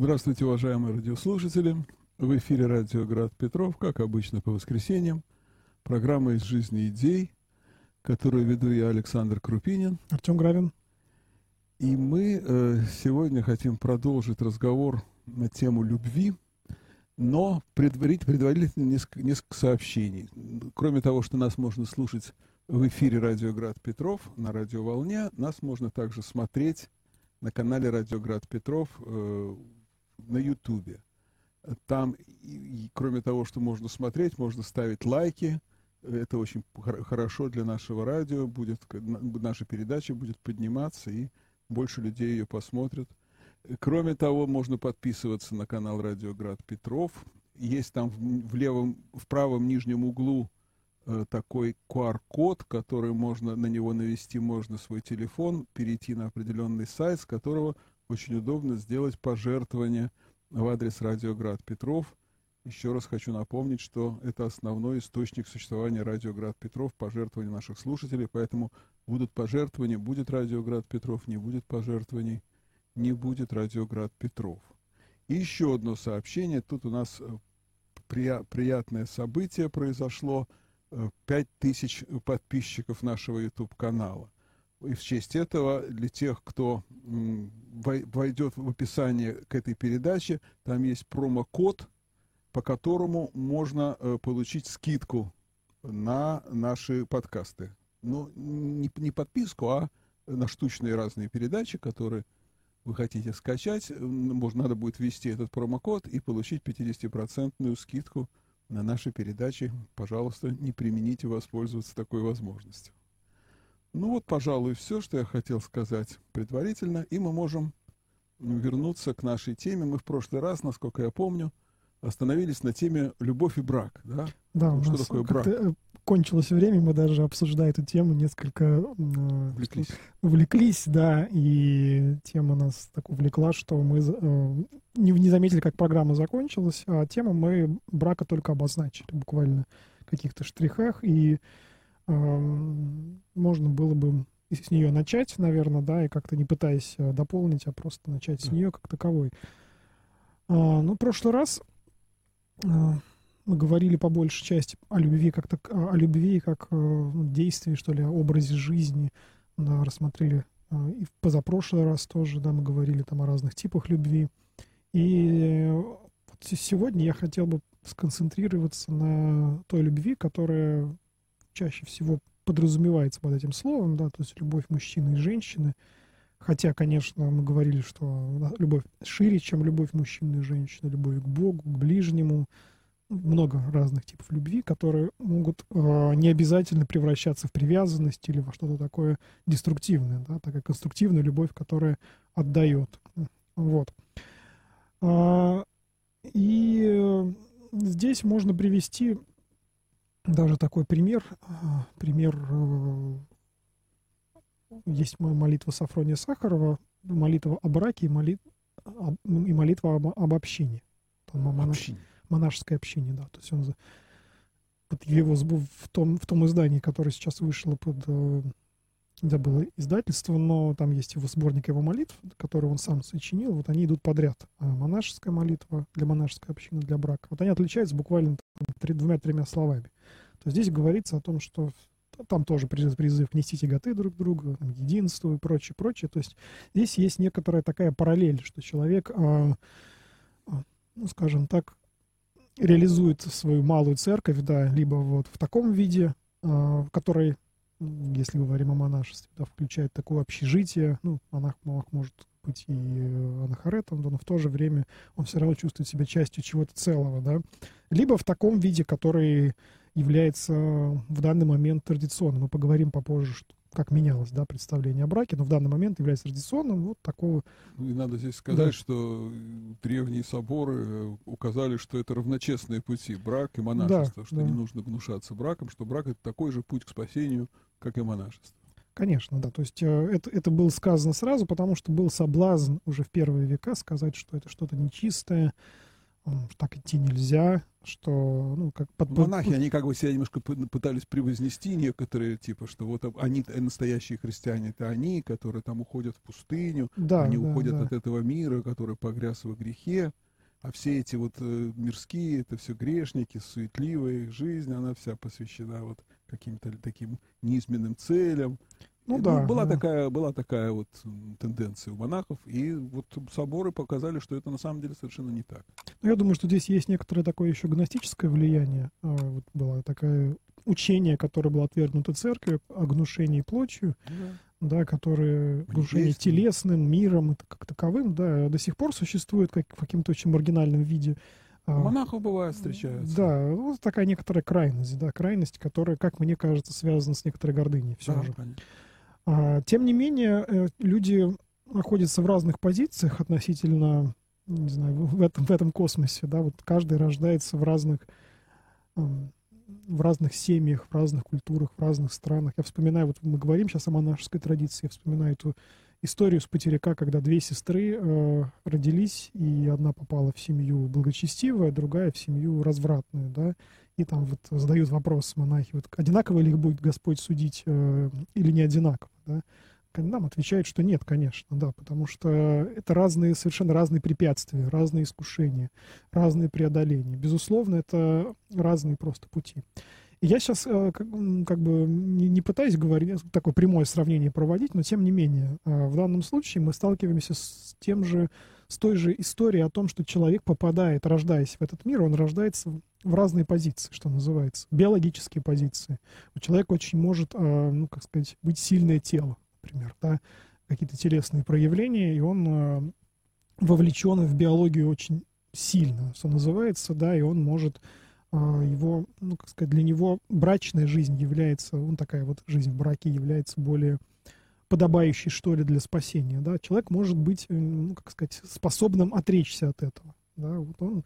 Здравствуйте, уважаемые радиослушатели. В эфире радио «Град Петров», как обычно по воскресеньям. Программа «Из жизни идей», которую веду я, Александр Крупинин. Артем Гравин. И мы э, сегодня хотим продолжить разговор на тему любви, но предварить, предварительно несколько, несколько сообщений. Кроме того, что нас можно слушать в эфире радио «Град Петров» на радиоволне, нас можно также смотреть на канале «Радио Град Петров» э, на Ютубе. Там, и, и, кроме того, что можно смотреть, можно ставить лайки. Это очень хорошо для нашего радио. Будет, наша передача будет подниматься, и больше людей ее посмотрят. Кроме того, можно подписываться на канал Радио Град Петров. Есть там в, в левом, в правом нижнем углу э, такой QR-код, который можно, на него навести можно свой телефон, перейти на определенный сайт, с которого очень удобно сделать пожертвование в адрес Радиоград Петров. Еще раз хочу напомнить, что это основной источник существования Радиоград Петров, пожертвования наших слушателей, поэтому будут пожертвования, будет Радиоград Петров, не будет пожертвований, не будет Радиоград Петров. И еще одно сообщение, тут у нас э, прия приятное событие произошло, 5000 э, подписчиков нашего YouTube-канала. И в честь этого для тех, кто войдет в описание к этой передаче, там есть промокод, по которому можно э, получить скидку на наши подкасты. Ну, не, не подписку, а на штучные разные передачи, которые вы хотите скачать. Можно, надо будет ввести этот промокод и получить 50% скидку на наши передачи. Пожалуйста, не примените воспользоваться такой возможностью. Ну вот, пожалуй, все, что я хотел сказать предварительно, и мы можем вернуться к нашей теме. Мы в прошлый раз, насколько я помню, остановились на теме любовь и брак, да? Да, ну, что такое брак? Э, кончилось время, мы даже обсуждая эту тему несколько э, увлеклись. увлеклись, да, и тема нас так увлекла, что мы э, не, не заметили, как программа закончилась, а тему мы брака только обозначили буквально в каких-то штрихах, и можно было бы с нее начать, наверное, да, и как-то не пытаясь э, дополнить, а просто начать с нее как таковой. А, ну, в прошлый раз а, мы говорили по большей части о любви как так, о любви как э, действии, что ли, о образе жизни, да, рассмотрели а, и в позапрошлый раз тоже, да, мы говорили там о разных типах любви. И вот сегодня я хотел бы сконцентрироваться на той любви, которая чаще всего подразумевается под этим словом, да, то есть любовь мужчины и женщины. Хотя, конечно, мы говорили, что любовь шире, чем любовь мужчины и женщины, любовь к Богу, к ближнему, много разных типов любви, которые могут э, не обязательно превращаться в привязанность или во что-то такое деструктивное, да, такая конструктивная любовь, которая отдает. Вот. А, и э, здесь можно привести даже такой пример, а, пример, э, есть молитва Сафрония Сахарова, молитва о браке и, молит, и молитва об, об общине. Там, монаш, монашеское общение, да. То есть он под его в том, в том издании, которое сейчас вышло под э, забыл издательство, но там есть его сборник его молитв, который он сам сочинил. Вот они идут подряд. А монашеская молитва для монашеской общины, для брака. Вот они отличаются буквально двумя-тремя словами то здесь говорится о том, что там тоже призыв, призыв нести тяготы друг друга, единство и прочее, прочее. То есть здесь есть некоторая такая параллель, что человек, а, ну, скажем так, реализует свою малую церковь, да, либо вот в таком виде, в которой, если говорим о монашестве, да, включает такое общежитие, ну, монах, монах может быть и анахаретом, да, но в то же время он все равно чувствует себя частью чего-то целого, да, либо в таком виде, который является в данный момент традиционным. Мы поговорим попозже, что, как менялось да, представление о браке, но в данный момент является традиционным вот такого... И надо здесь сказать, да. что древние соборы э, указали, что это равночестные пути, брак и монашество, да, что да. не нужно гнушаться браком, что брак — это такой же путь к спасению, как и монашество. Конечно, да. То есть э, это, это было сказано сразу, потому что был соблазн уже в первые века сказать, что это что-то нечистое, так идти нельзя, что, ну, как... Под, Монахи, они как бы себя немножко пытались превознести некоторые, типа, что вот они, настоящие христиане, это они, которые там уходят в пустыню, да, они да, уходят да. от этого мира, который погряз в грехе, а все эти вот э, мирские, это все грешники, суетливая их жизнь, она вся посвящена вот каким-то таким низменным целям. Ну, ну да. Была, да. Такая, была такая вот тенденция у монахов, и вот соборы показали, что это на самом деле совершенно не так. Ну, я думаю, что здесь есть некоторое такое еще гностическое влияние. А, вот было такое учение, которое было отвергнуто церковью о гнушении плотью, да, да которое гнушение телесным, миром как таковым, да, до сих пор существует как в каким-то очень маргинальном виде. А, монахов бывает встречаются. Да, вот такая некоторая крайность, да, крайность, которая, как мне кажется, связана с некоторой гордыней все да, же. А, тем не менее, э, люди находятся в разных позициях относительно, не знаю, в этом, в этом космосе, да, вот каждый рождается в разных, в разных семьях, в разных культурах, в разных странах. Я вспоминаю, вот мы говорим сейчас о монашеской традиции, я вспоминаю эту историю с потеряка, когда две сестры э, родились, и одна попала в семью благочестивую, а другая в семью развратную, да, и там вот задают вопрос монахи, вот одинаково ли их будет Господь судить э, или не одинаково, да? Нам отвечают, что нет, конечно, да, потому что это разные, совершенно разные препятствия, разные искушения, разные преодоления. Безусловно, это разные просто пути. Я сейчас э, как, бы не, пытаюсь говорить, такое прямое сравнение проводить, но тем не менее, э, в данном случае мы сталкиваемся с тем же, с той же историей о том, что человек попадает, рождаясь в этот мир, он рождается в разные позиции, что называется, биологические позиции. У человека очень может, ну, как сказать, быть сильное тело, например, да, какие-то телесные проявления, и он вовлечен в биологию очень сильно, что называется, да, и он может его, ну, как сказать, для него брачная жизнь является, он такая вот жизнь в браке является более подобающей, что ли, для спасения, да, человек может быть, ну, как сказать, способным отречься от этого, да, вот он Э,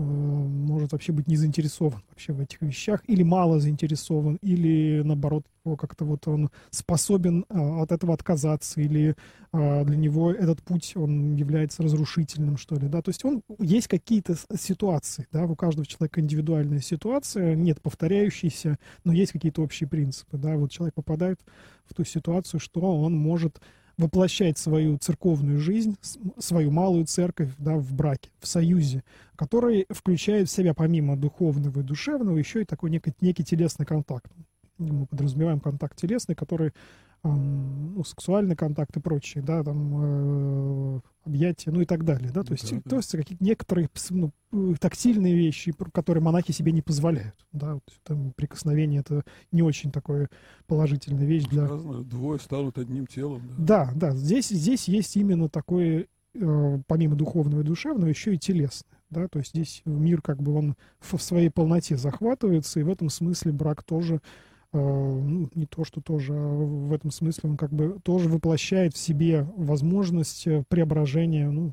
может вообще быть не заинтересован вообще в этих вещах, или мало заинтересован, или наоборот, как-то вот он способен э, от этого отказаться, или э, для него этот путь, он является разрушительным, что ли, да, то есть он, есть какие-то ситуации, да, у каждого человека индивидуальная ситуация, нет повторяющейся, но есть какие-то общие принципы, да, вот человек попадает в ту ситуацию, что он может воплощать свою церковную жизнь, свою малую церковь да, в браке, в союзе, который включает в себя помимо духовного и душевного еще и такой некий, некий телесный контакт. Мы подразумеваем контакт телесный, который ну, сексуальный контакт и прочее, да, там э, объятия, ну и так далее, да, то есть, да, то есть какие-то некоторые ну, тактильные вещи, которые монахи себе не позволяют, да, вот, там, прикосновение это не очень такое положительная вещь для... Сказано, двое станут одним телом. Да, да, да здесь, здесь есть именно такое, э, помимо духовного и душевного, еще и телесное. Да, то есть здесь мир как бы он в своей полноте захватывается, и в этом смысле брак тоже Э, не то, что тоже, а в этом смысле он как бы тоже воплощает в себе возможность э, преображения, ну,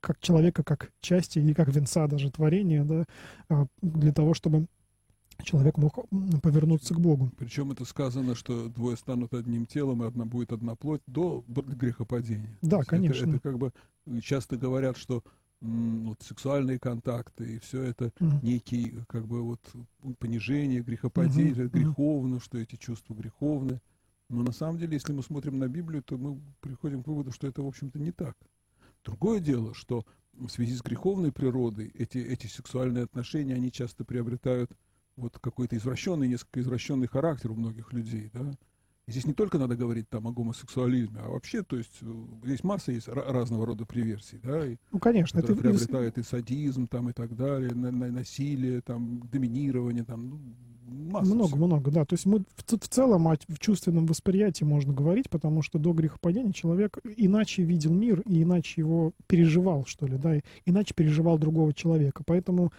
как человека, как части или как венца даже творения, да, а, для того, чтобы человек мог повернуться к Богу. Причем это сказано, что двое станут одним телом, и одна будет одна плоть до грехопадения. Да, конечно. Это, это как бы часто говорят, что вот, сексуальные контакты, и все это mm-hmm. некий, как бы, вот, понижение, грехопадение, mm-hmm. греховно, что эти чувства греховны. Но на самом деле, если мы смотрим на Библию, то мы приходим к выводу, что это, в общем-то, не так. Другое дело, что в связи с греховной природой эти, эти сексуальные отношения, они часто приобретают вот какой-то извращенный, несколько извращенный характер у многих людей, да, Здесь не только надо говорить там о гомосексуализме, а вообще, то есть э, здесь масса есть разного рода приверсий, да, и, ну конечно, это приобретает и садизм там и так далее, на, на, насилие, там доминирование, там ну, масса много, всего. много, да. То есть мы в, в целом о, в чувственном восприятии можно говорить, потому что до грехопадения человек иначе видел мир и иначе его переживал, что ли, да, и иначе переживал другого человека, поэтому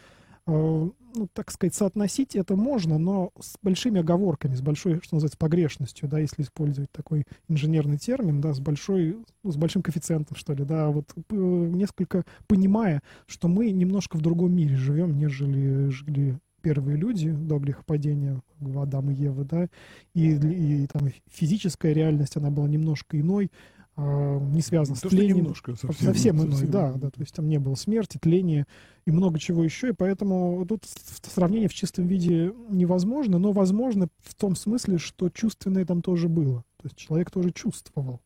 ну, так сказать, соотносить это можно, но с большими оговорками, с большой, что называется, погрешностью, да, если использовать такой инженерный термин, да, с большой, ну, с большим коэффициентом, что ли, да, вот несколько понимая, что мы немножко в другом мире живем, нежели жили первые люди до грехопадения, Адам и Ева, да, и, и там физическая реальность, она была немножко иной, не связано то, с тлением. Немножко, совсем, совсем иной, совсем да, да. То есть там не было смерти, тления и много чего еще. И поэтому тут сравнение в чистом виде невозможно, но возможно в том смысле, что чувственное там тоже было. То есть человек тоже чувствовал.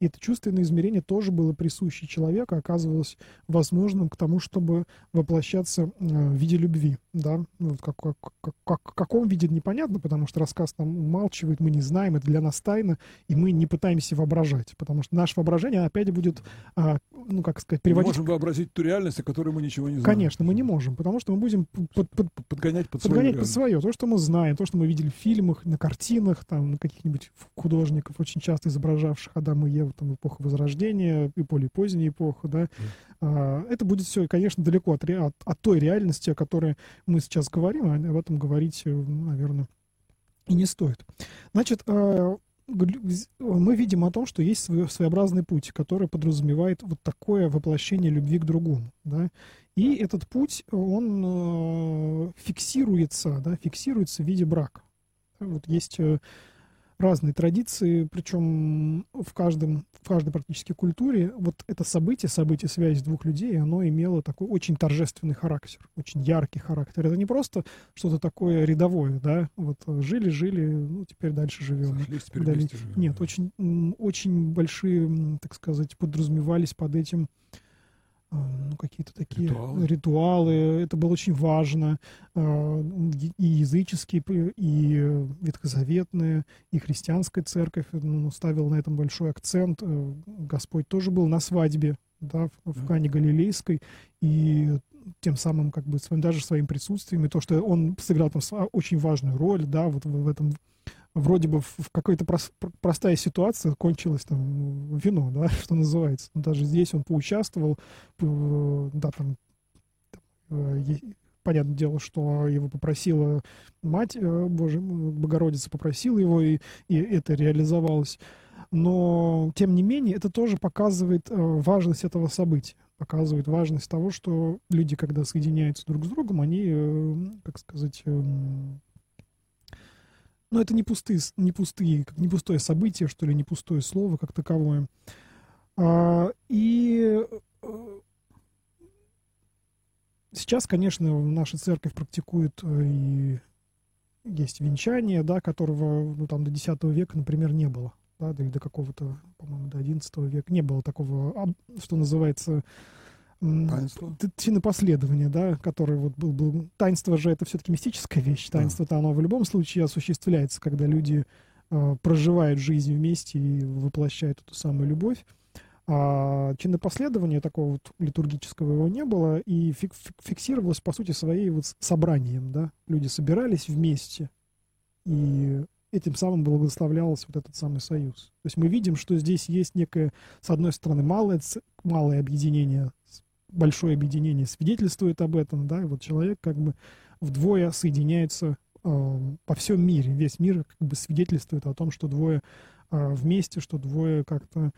И это чувственное измерение тоже было присуще человеку, оказывалось возможным к тому, чтобы воплощаться э, в виде любви. Да? Вот как, как, как, как, в каком виде непонятно, потому что рассказ там умалчивает, мы не знаем, это для нас тайна, и мы не пытаемся воображать, потому что наше воображение опять будет, а, ну, как сказать, приводить... Мы можем вообразить ту реальность, о которой мы ничего не знаем. Конечно, мы не можем, потому что мы будем под, под, подгонять под, подгонять под свое. То, что мы знаем, то, что мы видели в фильмах, на картинах, там, на каких-нибудь художников, очень часто изображавших Адама и Еву, там, эпоху Возрождения и более позднюю эпоху, да. Mm. А, это будет все, конечно, далеко от, от, от той реальности, о которой мы сейчас говорим, а об этом говорить, э, наверное, и не стоит. Значит, а, мы видим о том, что есть своеобразный путь, который подразумевает вот такое воплощение любви к другому. Да? И этот путь, он э, фиксируется, да, фиксируется в виде брака. Вот есть э, разные традиции, причем в, каждом, в каждой практически культуре вот это событие, событие связи двух людей, оно имело такой очень торжественный характер, очень яркий характер. Это не просто что-то такое рядовое, да, вот жили-жили, ну, теперь дальше живем. теперь живем. Нет, очень, очень большие, так сказать, подразумевались под этим ну, какие-то такие ритуалы. ритуалы. Это было очень важно. А, и языческие, и ветхозаветные, и христианская церковь ну, ставила на этом большой акцент. Э, Господь тоже был на свадьбе да, в, в Кане Галилейской. И тем самым, как бы, своим, даже своим присутствием, и то, что он сыграл там очень важную роль, да, вот в, в этом вроде бы в какой-то прос, простая ситуация кончилась там вино, да, что называется. Но даже здесь он поучаствовал, да, там, э, понятное дело, что его попросила мать, э, Боже, Богородица попросила его, и, и это реализовалось. Но, тем не менее, это тоже показывает э, важность этого события показывает важность того, что люди, когда соединяются друг с другом, они, как сказать, эм, но это не пустые, не пустые, не пустое событие, что ли, не пустое слово как таковое. А, и э, сейчас, конечно, наша церковь практикует э, и есть венчание, да, которого ну, там до X века, например, не было. Да, или до какого-то, по-моему, до XI века не было такого, что называется, Таинство? Чинопоследование, да, которое вот был, был... Таинство же это все-таки мистическая вещь. Таинство-то оно в любом случае осуществляется, когда люди э, проживают жизнь вместе и воплощают эту самую любовь. А чинопоследования такого вот литургического его не было, и фик фиксировалось, по сути, своей вот собранием, да. Люди собирались вместе, и этим самым благословлялся вот этот самый союз. То есть мы видим, что здесь есть некое, с одной стороны, малое, малое объединение большое объединение свидетельствует об этом, да, и вот человек как бы вдвое соединяется э, по всем мире, весь мир как бы свидетельствует о том, что двое э, вместе, что двое как-то,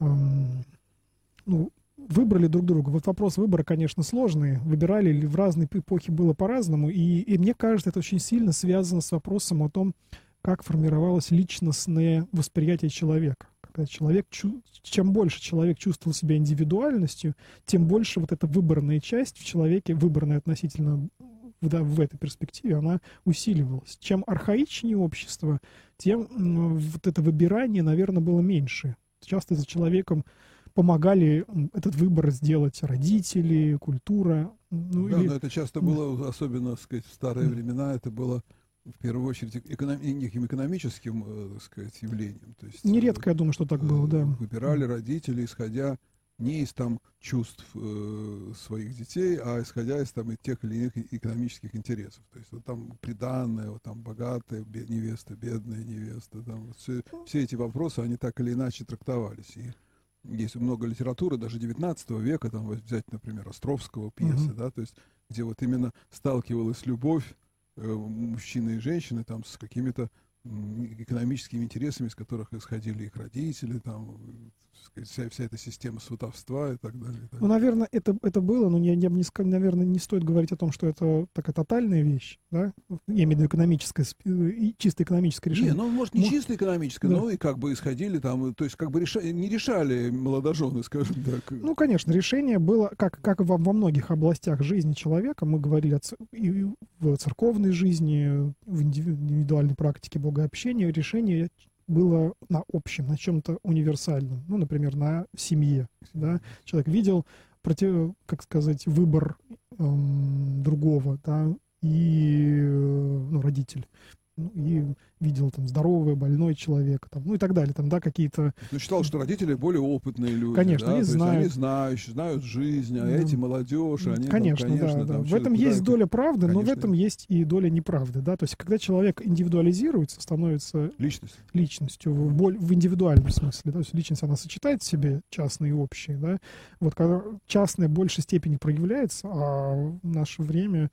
э, ну, выбрали друг друга. Вот вопрос выбора, конечно, сложный. Выбирали ли в разные эпохи было по-разному. И, и мне кажется, это очень сильно связано с вопросом о том, как формировалось личностное восприятие человека когда человек, чем больше человек чувствовал себя индивидуальностью, тем больше вот эта выборная часть в человеке, выборная относительно в, да, в этой перспективе, она усиливалась. Чем архаичнее общество, тем вот это выбирание, наверное, было меньше. Часто за человеком помогали этот выбор сделать родители, культура. Ну, да, или... но это часто было, особенно, так сказать, в старые времена, это было в первую очередь эконом, неким экономическим, э, так сказать, явлением. То есть, Нередко, э, я думаю, что так было, да. Выбирали родители, исходя не из там чувств э, своих детей, а исходя из там и тех или иных экономических интересов. То есть вот там приданная, вот там богатая бед, невеста, бедная невеста, там вот все, все эти вопросы, они так или иначе трактовались. И есть много литературы, даже 19 века, там взять, например, Островского пьесы, uh-huh. да, то есть где вот именно сталкивалась любовь Э, мужчины и женщины там с какими-то экономическими интересами, из которых исходили их родители, там, вся, вся эта система сватовства и так далее. И так ну, наверное, это, это было, но я, я бы не, наверное, не стоит говорить о том, что это такая тотальная вещь, да? Я имею в виду экономическое, чисто экономическое решение. Не, ну, может, не чисто экономическое, да. но и как бы исходили там, то есть как бы реша... не решали молодожены, скажем так. Ну, конечно, решение было, как, как во, во многих областях жизни человека, мы говорили о, и в церковной жизни, в индивидуальной практике богообщения, решение было на общем, на чем-то универсальном. Ну, например, на семье. Да? Человек видел, против, как сказать, выбор эм, другого, да, и э, ну, родитель ну, и видел там здоровый, больной человек, там, ну и так далее, там, да, какие-то... Ну, считал, что родители более опытные люди, Конечно, да? они знают. Они знающие, знают жизнь, а да. эти молодежь, они Конечно, там, конечно, да, да. В этом есть доля правды, конечно. но в этом есть и доля неправды, да, то есть когда человек индивидуализируется, становится... Личностью. Личностью, в, боль, в индивидуальном смысле, да, то есть личность, она сочетает в себе частное и общее, да, вот когда частное в большей степени проявляется, а в наше время,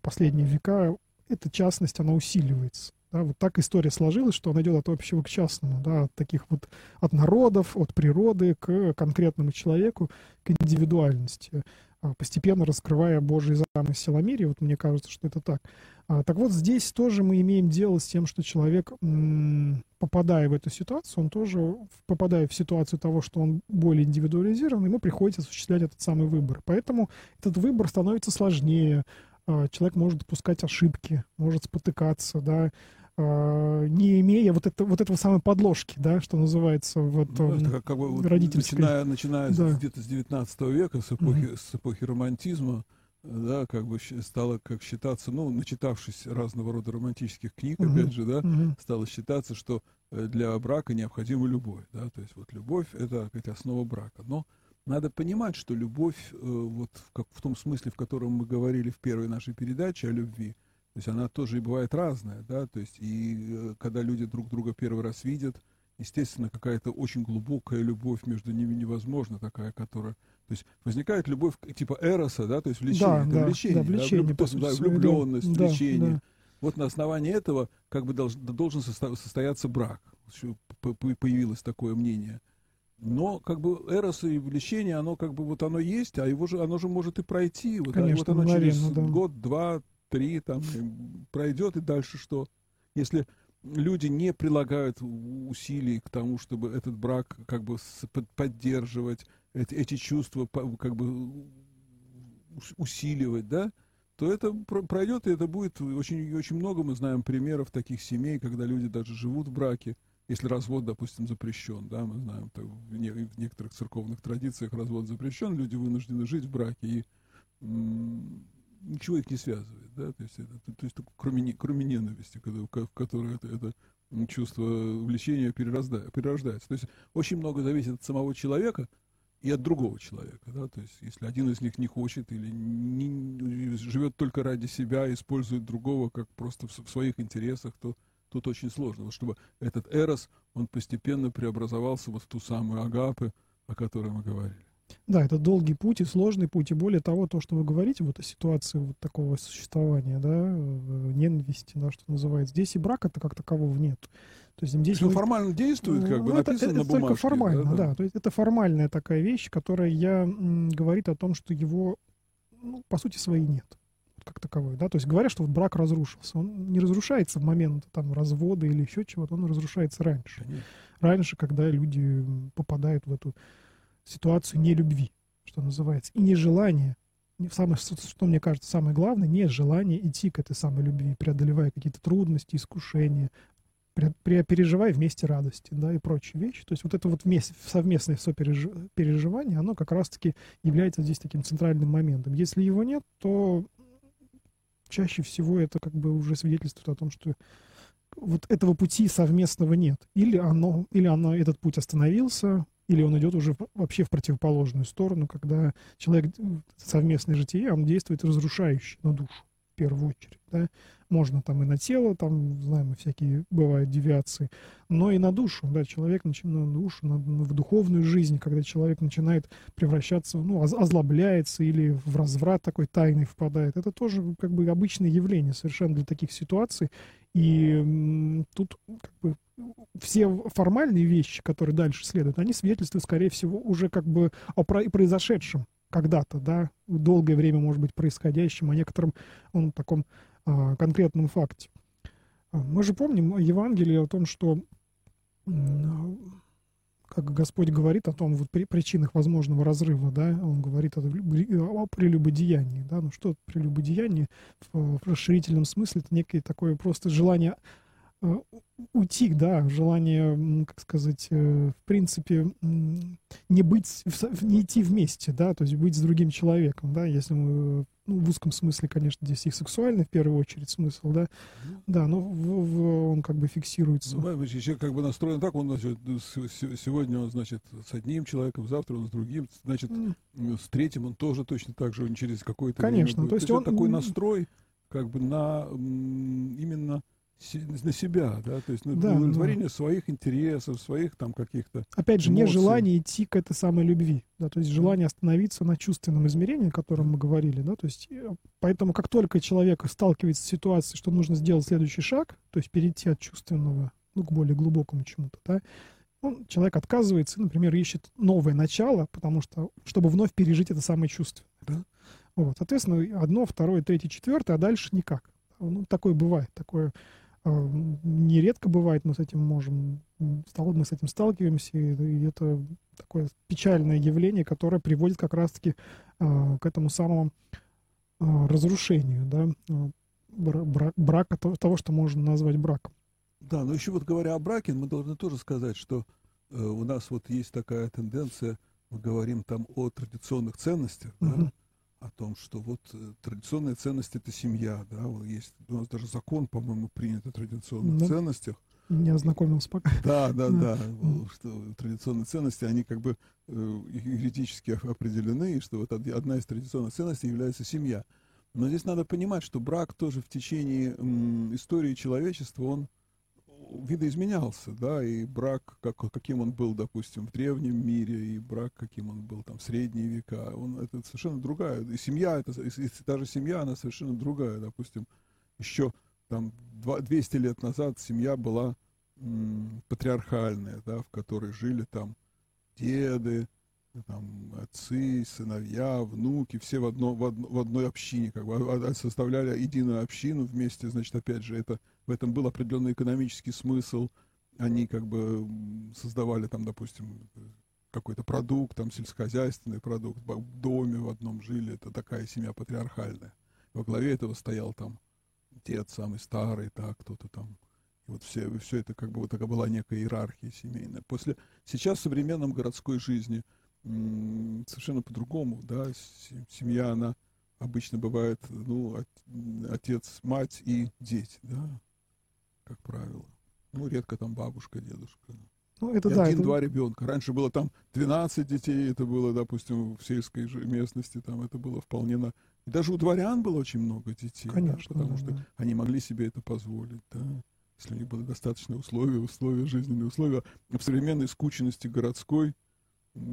последние века, эта частность, она усиливается. Да, вот так история сложилась, что она идет от общего к частному, да, от таких вот, от народов, от природы к конкретному человеку, к индивидуальности, а, постепенно раскрывая Божий замысел о мире. Вот мне кажется, что это так. А, так вот, здесь тоже мы имеем дело с тем, что человек, попадая в эту ситуацию, он тоже, попадая в ситуацию того, что он более индивидуализирован, ему приходится осуществлять этот самый выбор. Поэтому этот выбор становится сложнее, человек может допускать ошибки, может спотыкаться, да, а, не имея вот, это, вот этого самой подложки, да, что называется вот, ну, это как, как бы, родительской... Начиная, начиная да. где-то с 19 века, с эпохи, mm-hmm. с эпохи романтизма, да, как бы стало как считаться, ну, начитавшись разного рода романтических книг, mm-hmm. опять же, да, mm-hmm. стало считаться, что э, для брака необходима любовь, да, то есть вот любовь — это, как основа брака. Но надо понимать, что любовь, э, вот в, как, в том смысле, в котором мы говорили в первой нашей передаче о любви, то есть она тоже и бывает разная, да, то есть и э, когда люди друг друга первый раз видят, естественно, какая-то очень глубокая любовь между ними невозможна, такая, которая... То есть возникает любовь типа эроса, да, то есть влечение, да, да, влечение, да, влечение, да, влюб, да, влюбленность, да, влечение. Да. Вот на основании этого как бы должен, должен состояться брак. Появилось такое мнение. Но как бы эрос и влечение, оно как бы вот оно есть, а его же оно же может и пройти. Вот, Конечно, вот оно через да. год, два, три там пройдет и дальше что? Если люди не прилагают усилий к тому, чтобы этот брак как бы поддерживать, эти, эти чувства как бы усиливать, да, то это пройдет, и это будет очень, очень много. Мы знаем примеров таких семей, когда люди даже живут в браке, если развод, допустим, запрещен, да, мы знаем, так, в, не, в некоторых церковных традициях развод запрещен, люди вынуждены жить в браке, и м, ничего их не связывает, да, то есть, это, то, есть кроме, кроме ненависти, когда, в которой это, это чувство влечения перерождается, перерождается. То есть очень много зависит от самого человека и от другого человека, да, то есть если один из них не хочет или не, живет только ради себя, использует другого как просто в, в своих интересах, то тут очень сложно. Вот чтобы этот эрос, он постепенно преобразовался вот в ту самую агапы, о которой мы говорили. Да, это долгий путь и сложный путь, и более того, то, что вы говорите, вот о ситуации вот такого существования, да, э, ненависти, да, что называется, здесь и брака-то как такового нет. То есть здесь ну, формально действует, как бы ну, это, написано это, на бумажке. только формально, да, да, да. То есть это формальная такая вещь, которая я, м, говорит о том, что его, ну, по сути своей нет как таковой, да, то есть говорят, что вот брак разрушился, он не разрушается в момент там развода или еще чего-то, он разрушается раньше, Конечно. раньше, когда люди попадают в эту ситуацию нелюбви, что называется, и нежелание, самое, что мне кажется самое главное, не желание идти к этой самой любви, преодолевая какие-то трудности, искушения, переживая вместе радости, да, и прочие вещи. То есть вот это вот вместе, совместное сопереживание, оно как раз-таки является здесь таким центральным моментом. Если его нет, то чаще всего это как бы уже свидетельствует о том, что вот этого пути совместного нет. Или оно, или оно, этот путь остановился, или он идет уже вообще в противоположную сторону, когда человек совместное житие, он действует разрушающе на душу в первую очередь. Да? Можно там и на тело, там, знаем, всякие бывают девиации, но и на душу, да, человек начинает на душу, на, в духовную жизнь, когда человек начинает превращаться, ну, озлобляется или в разврат такой тайный впадает. Это тоже как бы обычное явление совершенно для таких ситуаций. И тут как бы все формальные вещи, которые дальше следуют, они свидетельствуют, скорее всего, уже как бы о произошедшем когда-то, да, долгое время, может быть, происходящем, о некотором он, таком конкретном факте. А, мы же помним Евангелие о том, что как Господь говорит о том, вот при причинах возможного разрыва, да, Он говорит о, о прелюбодеянии, да, ну что прелюбодеяние в, в расширительном смысле, это некое такое просто желание Э, уйти, да, желание, как сказать, э, в принципе, не быть, не идти вместе, да, то есть быть с другим человеком, да, если мы, ну, в узком смысле, конечно, здесь и сексуальный в первую очередь смысл, да, да, но в, в, он как бы фиксируется. Ну, еще как бы настроен так, он, значит, сегодня он, значит, с одним человеком, завтра он с другим, значит, с третьим он тоже точно так же, он через какое-то Конечно, то есть, то есть он... такой настрой, как бы на именно на себя, да, то есть на да, удовлетворение да. своих интересов, своих там каких-то. Опять же, эмоций. не желание идти к этой самой любви, да, то есть желание остановиться на чувственном измерении, о котором мы говорили, да, то есть э, поэтому как только человек сталкивается с ситуацией, что нужно сделать следующий шаг, то есть перейти от чувственного, ну, к более глубокому чему-то, да, он, человек отказывается, например, ищет новое начало, потому что, чтобы вновь пережить это самое чувство, да, вот, соответственно, одно, второе, третье, четвертое, а дальше никак. Ну, такое бывает, такое нередко бывает, мы с этим можем, мы с этим сталкиваемся, и это такое печальное явление, которое приводит как раз-таки а, к этому самому а, разрушению, да, брак, брака, того, что можно назвать браком. Да, но еще вот говоря о браке, мы должны тоже сказать, что э, у нас вот есть такая тенденция, мы говорим там о традиционных ценностях, uh-huh. да, о том, что вот э, традиционная ценность это семья, да, вот есть у нас даже закон, по-моему, принят о традиционных да. ценностях. Не ознакомился пока. Да, да, да, что традиционные ценности, они как бы э, юридически определены, и что вот одна из традиционных ценностей является семья. Но здесь надо понимать, что брак тоже в течение истории человечества, он видоизменялся, да, и брак, как, каким он был, допустим, в древнем мире, и брак, каким он был там в средние века, он, это совершенно другая, и семья, это, и, и даже семья, она совершенно другая, допустим, еще там 200 лет назад семья была м, патриархальная, да, в которой жили там деды, там, отцы, сыновья, внуки, все в, одно, в, одно, в одной общине, как бы а, а, составляли единую общину вместе, значит, опять же, это, в этом был определенный экономический смысл, они как бы создавали там, допустим, какой-то продукт, там, сельскохозяйственный продукт, в доме в одном жили, это такая семья патриархальная. Во главе этого стоял там дед самый старый, так, кто-то там, и вот все, все это как бы вот такая была некая иерархия семейная. После, сейчас в современном городской жизни – совершенно по-другому, да, семья, она обычно бывает, ну, отец, мать и дети, да, как правило. Ну, редко там бабушка, дедушка. Ну, это и да. Один-два это... ребенка. Раньше было там 12 детей, это было, допустим, в сельской местности, там это было вполне на... И даже у дворян было очень много детей. Конечно. Да, потому да, что да. они могли себе это позволить, да. Если у них были достаточные условия, условия, жизненные условия. В современной скученности городской,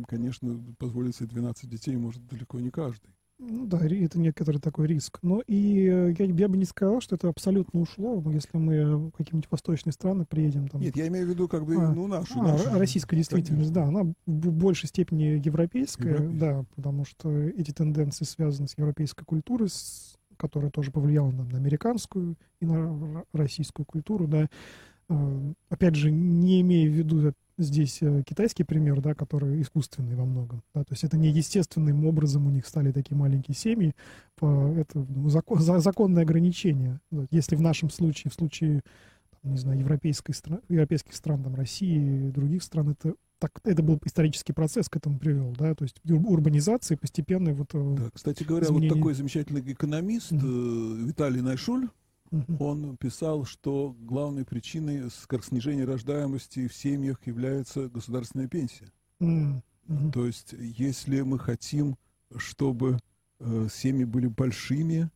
конечно, позволить себе 12 детей может далеко не каждый. Ну да, это некоторый такой риск. Но и э, я, я бы не сказал, что это абсолютно ушло, если мы в какие-нибудь восточные страны приедем. Там, Нет, я имею в виду как бы а, ну, нашу. А, нашу российская действительность, конечно. да, она в большей степени европейская, европейская, да, потому что эти тенденции связаны с европейской культурой, с, которая тоже повлияла на, на американскую и на российскую культуру, да. А, опять же, не имея в виду здесь э, китайский пример, да, который искусственный во многом. Да, то есть это не естественным образом у них стали такие маленькие семьи. По, это ну, закон, за, законное ограничение. Если в нашем случае, в случае не знаю, европейской стран, европейских стран, там, России и других стран, это, так, это был исторический процесс к этому привел, да, то есть урбанизации постепенно вот... Э, да, кстати говоря, изменение... вот такой замечательный экономист mm-hmm. Виталий Найшуль, он писал, что главной причиной снижения рождаемости в семьях является государственная пенсия. То есть, если мы хотим, чтобы э, семьи были большими,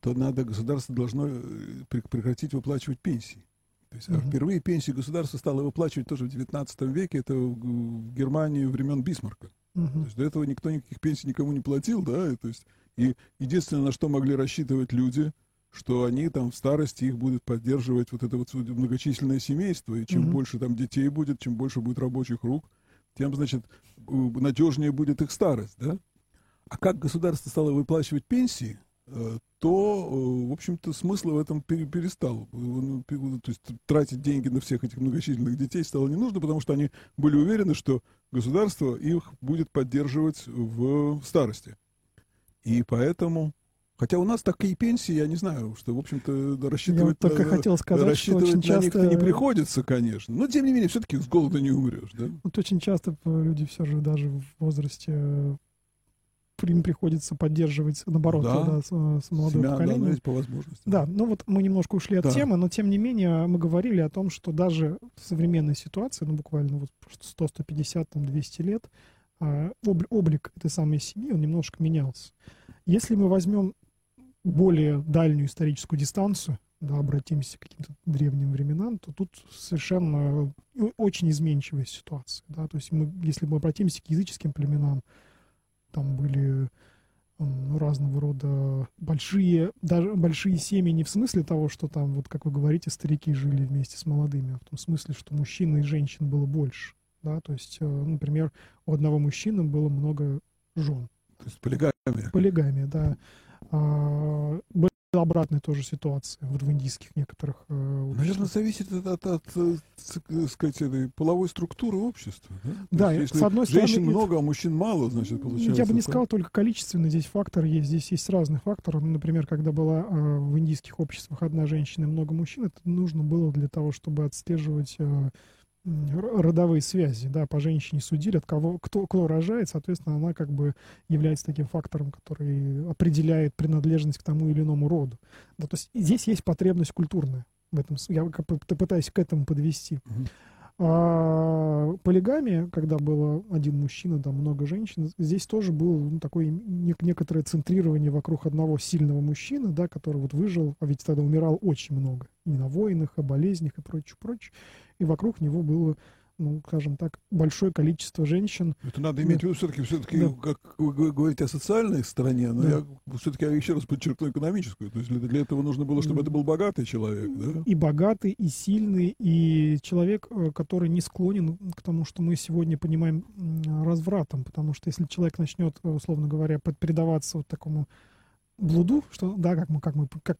то надо, государство должно э, прекратить выплачивать пенсии. То есть, uh-huh. впервые пенсии государство стало выплачивать тоже в XIX веке, это в Германии времен Бисмарка. Uh-huh. То есть до этого никто никаких пенсий никому не платил, да, и, то есть, и единственное, на что могли рассчитывать люди – что они там в старости их будут поддерживать вот это вот многочисленное семейство, и чем mm-hmm. больше там детей будет, чем больше будет рабочих рук, тем, значит, надежнее будет их старость, да? А как государство стало выплачивать пенсии, э, то, э, в общем-то, смысла в этом перестал. Ну, то есть тратить деньги на всех этих многочисленных детей стало не нужно, потому что они были уверены, что государство их будет поддерживать в старости. И поэтому Хотя у нас такие пенсии, я не знаю, что, в общем-то, рассчитывать, я только на, хотел сказать, рассчитывать что очень на часто... них не приходится, конечно. Но, тем не менее, все-таки с голода не умрешь, да? Вот очень часто люди все же даже в возрасте им приходится поддерживать, наоборот, да, да, с, с молодым Семья, поколением. Да, по возможности. Да, ну вот мы немножко ушли от да. темы, но тем не менее мы говорили о том, что даже в современной ситуации, ну буквально вот 100, 150, там, 200 лет, а, облик этой самой семьи, он немножко менялся. Если мы возьмем более дальнюю историческую дистанцию, да, обратимся к каким-то древним временам, то тут совершенно ну, очень изменчивая ситуация. Да? То есть мы, если мы обратимся к языческим племенам, там были ну, разного рода большие, даже большие семьи не в смысле того, что там, вот как вы говорите, старики жили вместе с молодыми, а в том смысле, что мужчин и женщин было больше. Да? То есть, э, например, у одного мужчины было много жен. То есть полигамия. Полигамия, да. А, была обратная тоже ситуация вот в индийских некоторых э, Наверное, зависит от, от, от, от сказать, этой половой структуры общества. Да, да есть, с одной стороны... Женщин много, а мужчин мало, значит, получается. Я бы не сказал только количественно, здесь фактор есть. Здесь есть разные факторы. Ну, например, когда была э, в индийских обществах одна женщина и много мужчин, это нужно было для того, чтобы отслеживать э, родовые связи, да, по женщине судили, от кого, кто, кто рожает, соответственно, она как бы является таким фактором, который определяет принадлежность к тому или иному роду. Да, то есть здесь есть потребность культурная в этом, я пытаюсь к этому подвести. Uh-huh. А полигамия, когда было один мужчина, там много женщин, здесь тоже было ну, такое некоторое центрирование вокруг одного сильного мужчины, да, который вот выжил, а ведь тогда умирал очень много. И на войнах, и болезнях, и прочее, прочее и вокруг него было ну, скажем так, большое количество женщин. Это надо иметь в виду все-таки, все-таки, да. как вы говорите о социальной стороне, но да. я все-таки еще раз подчеркну экономическую. То есть для, для этого нужно было, чтобы это был богатый человек, да? И богатый, и сильный, и человек, э, который не склонен к тому, что мы сегодня понимаем развратом, потому что если человек начнет, э, условно говоря, предаваться вот такому блуду, что, да, как мы, как мы, как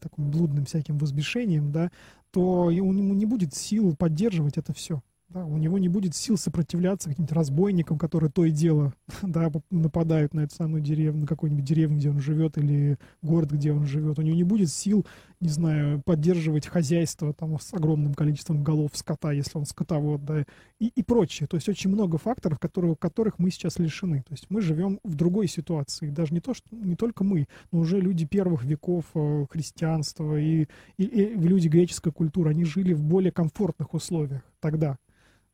таким блудным всяким возбешением, да, то у него не будет сил поддерживать это все. Да, у него не будет сил сопротивляться каким-то разбойникам, которые то и дело да, нападают на эту самую деревню, на какую-нибудь деревню, где он живет, или город, где он живет. У него не будет сил, не знаю, поддерживать хозяйство там, с огромным количеством голов скота, если он скотовод, да, и, и прочее. То есть очень много факторов, которые, которых мы сейчас лишены. То есть мы живем в другой ситуации. Даже не, то, что, не только мы, но уже люди первых веков э, христианства и, и, и люди греческой культуры, они жили в более комфортных условиях тогда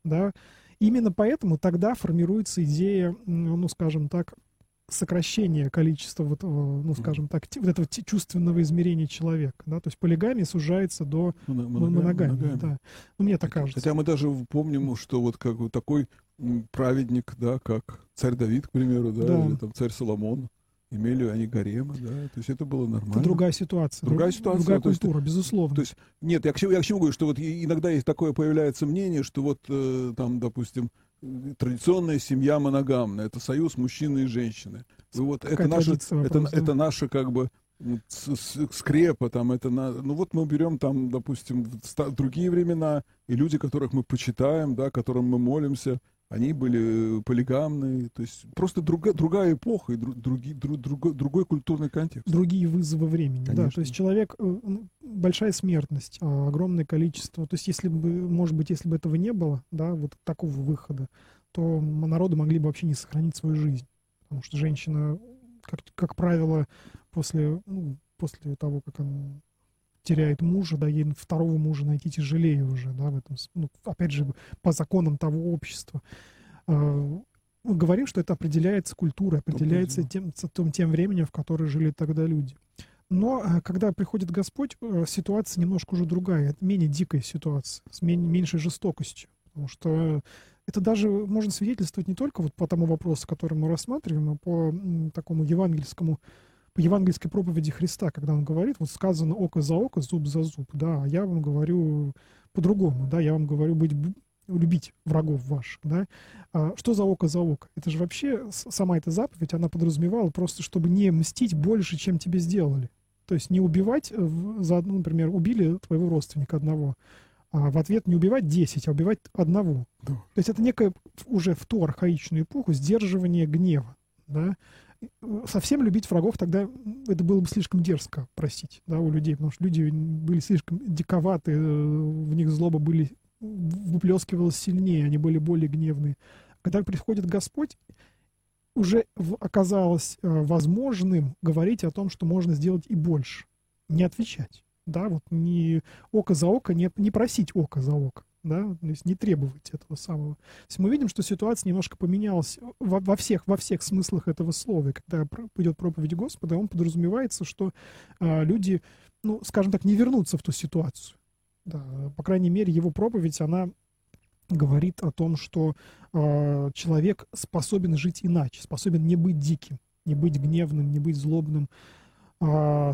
да. Именно поэтому тогда формируется идея, ну, скажем так, сокращения количества, вот, ну, скажем так, вот этого чувственного измерения человека, да, то есть полигамия сужается до моногамии, моногамии, да. Ну, мне так кажется. Хотя мы даже помним, что вот как вот такой праведник, да, как царь Давид, к примеру, да, да. или там царь Соломон, имели они гаремы, да, то есть это было нормально. Это другая ситуация. Другая ситуация. Другая культура, есть, безусловно. То есть, нет, я к, чему, я к чему говорю, что вот иногда есть такое появляется мнение, что вот э, там, допустим, традиционная семья моногамная, это союз мужчины и женщины. И вот это наша, это, да? это наша как бы скрепа, там это на, ну вот мы берем там, допустим, другие времена и люди, которых мы почитаем, да, которым мы молимся, они были полигамные, то есть просто другая, другая эпоха и други, друг, другой, другой культурный контекст. Другие вызовы времени, Конечно. да, то есть человек, э, большая смертность, а, огромное количество, то есть если бы, может быть, если бы этого не было, да, вот такого выхода, то народы могли бы вообще не сохранить свою жизнь, потому что женщина, как, как правило, после, ну, после того, как она теряет мужа, да, ей второго мужа найти тяжелее уже, да, в этом, ну, опять же, по законам того общества. А, мы говорим, что это определяется культурой, определяется тем, тем, тем временем, в которое жили тогда люди. Но а, когда приходит Господь, э, ситуация немножко уже другая, это менее дикая ситуация, с меньшей жестокостью. Потому что это даже можно свидетельствовать не только вот по тому вопросу, который мы рассматриваем, а по такому евангельскому по евангельской проповеди Христа, когда он говорит, вот сказано око за око, зуб за зуб, да, а я вам говорю по-другому, да, я вам говорю быть любить врагов ваших, да. А что за око за око? Это же вообще сама эта заповедь, она подразумевала просто, чтобы не мстить больше, чем тебе сделали. То есть не убивать э, за одну, например, убили твоего родственника одного, а в ответ не убивать 10, а убивать одного. Да. То есть это некое уже в ту архаичную эпоху сдерживание гнева. Да? Совсем любить врагов тогда это было бы слишком дерзко просить да, у людей, потому что люди были слишком диковаты, э, в них злоба были выплескивалась сильнее, они были более гневные. Когда приходит Господь, уже оказалось э, возможным говорить о том, что можно сделать и больше. Не отвечать. Да, вот не око за око, не, не просить око за око. Да, то есть не требовать этого самого. То есть мы видим, что ситуация немножко поменялась во, во, всех, во всех смыслах этого слова. Когда идет проповедь Господа, он подразумевается, что а, люди, ну, скажем так, не вернутся в ту ситуацию. Да, по крайней мере, его проповедь, она говорит о том, что э, человек способен жить иначе, способен не быть диким, не быть гневным, не быть злобным, э,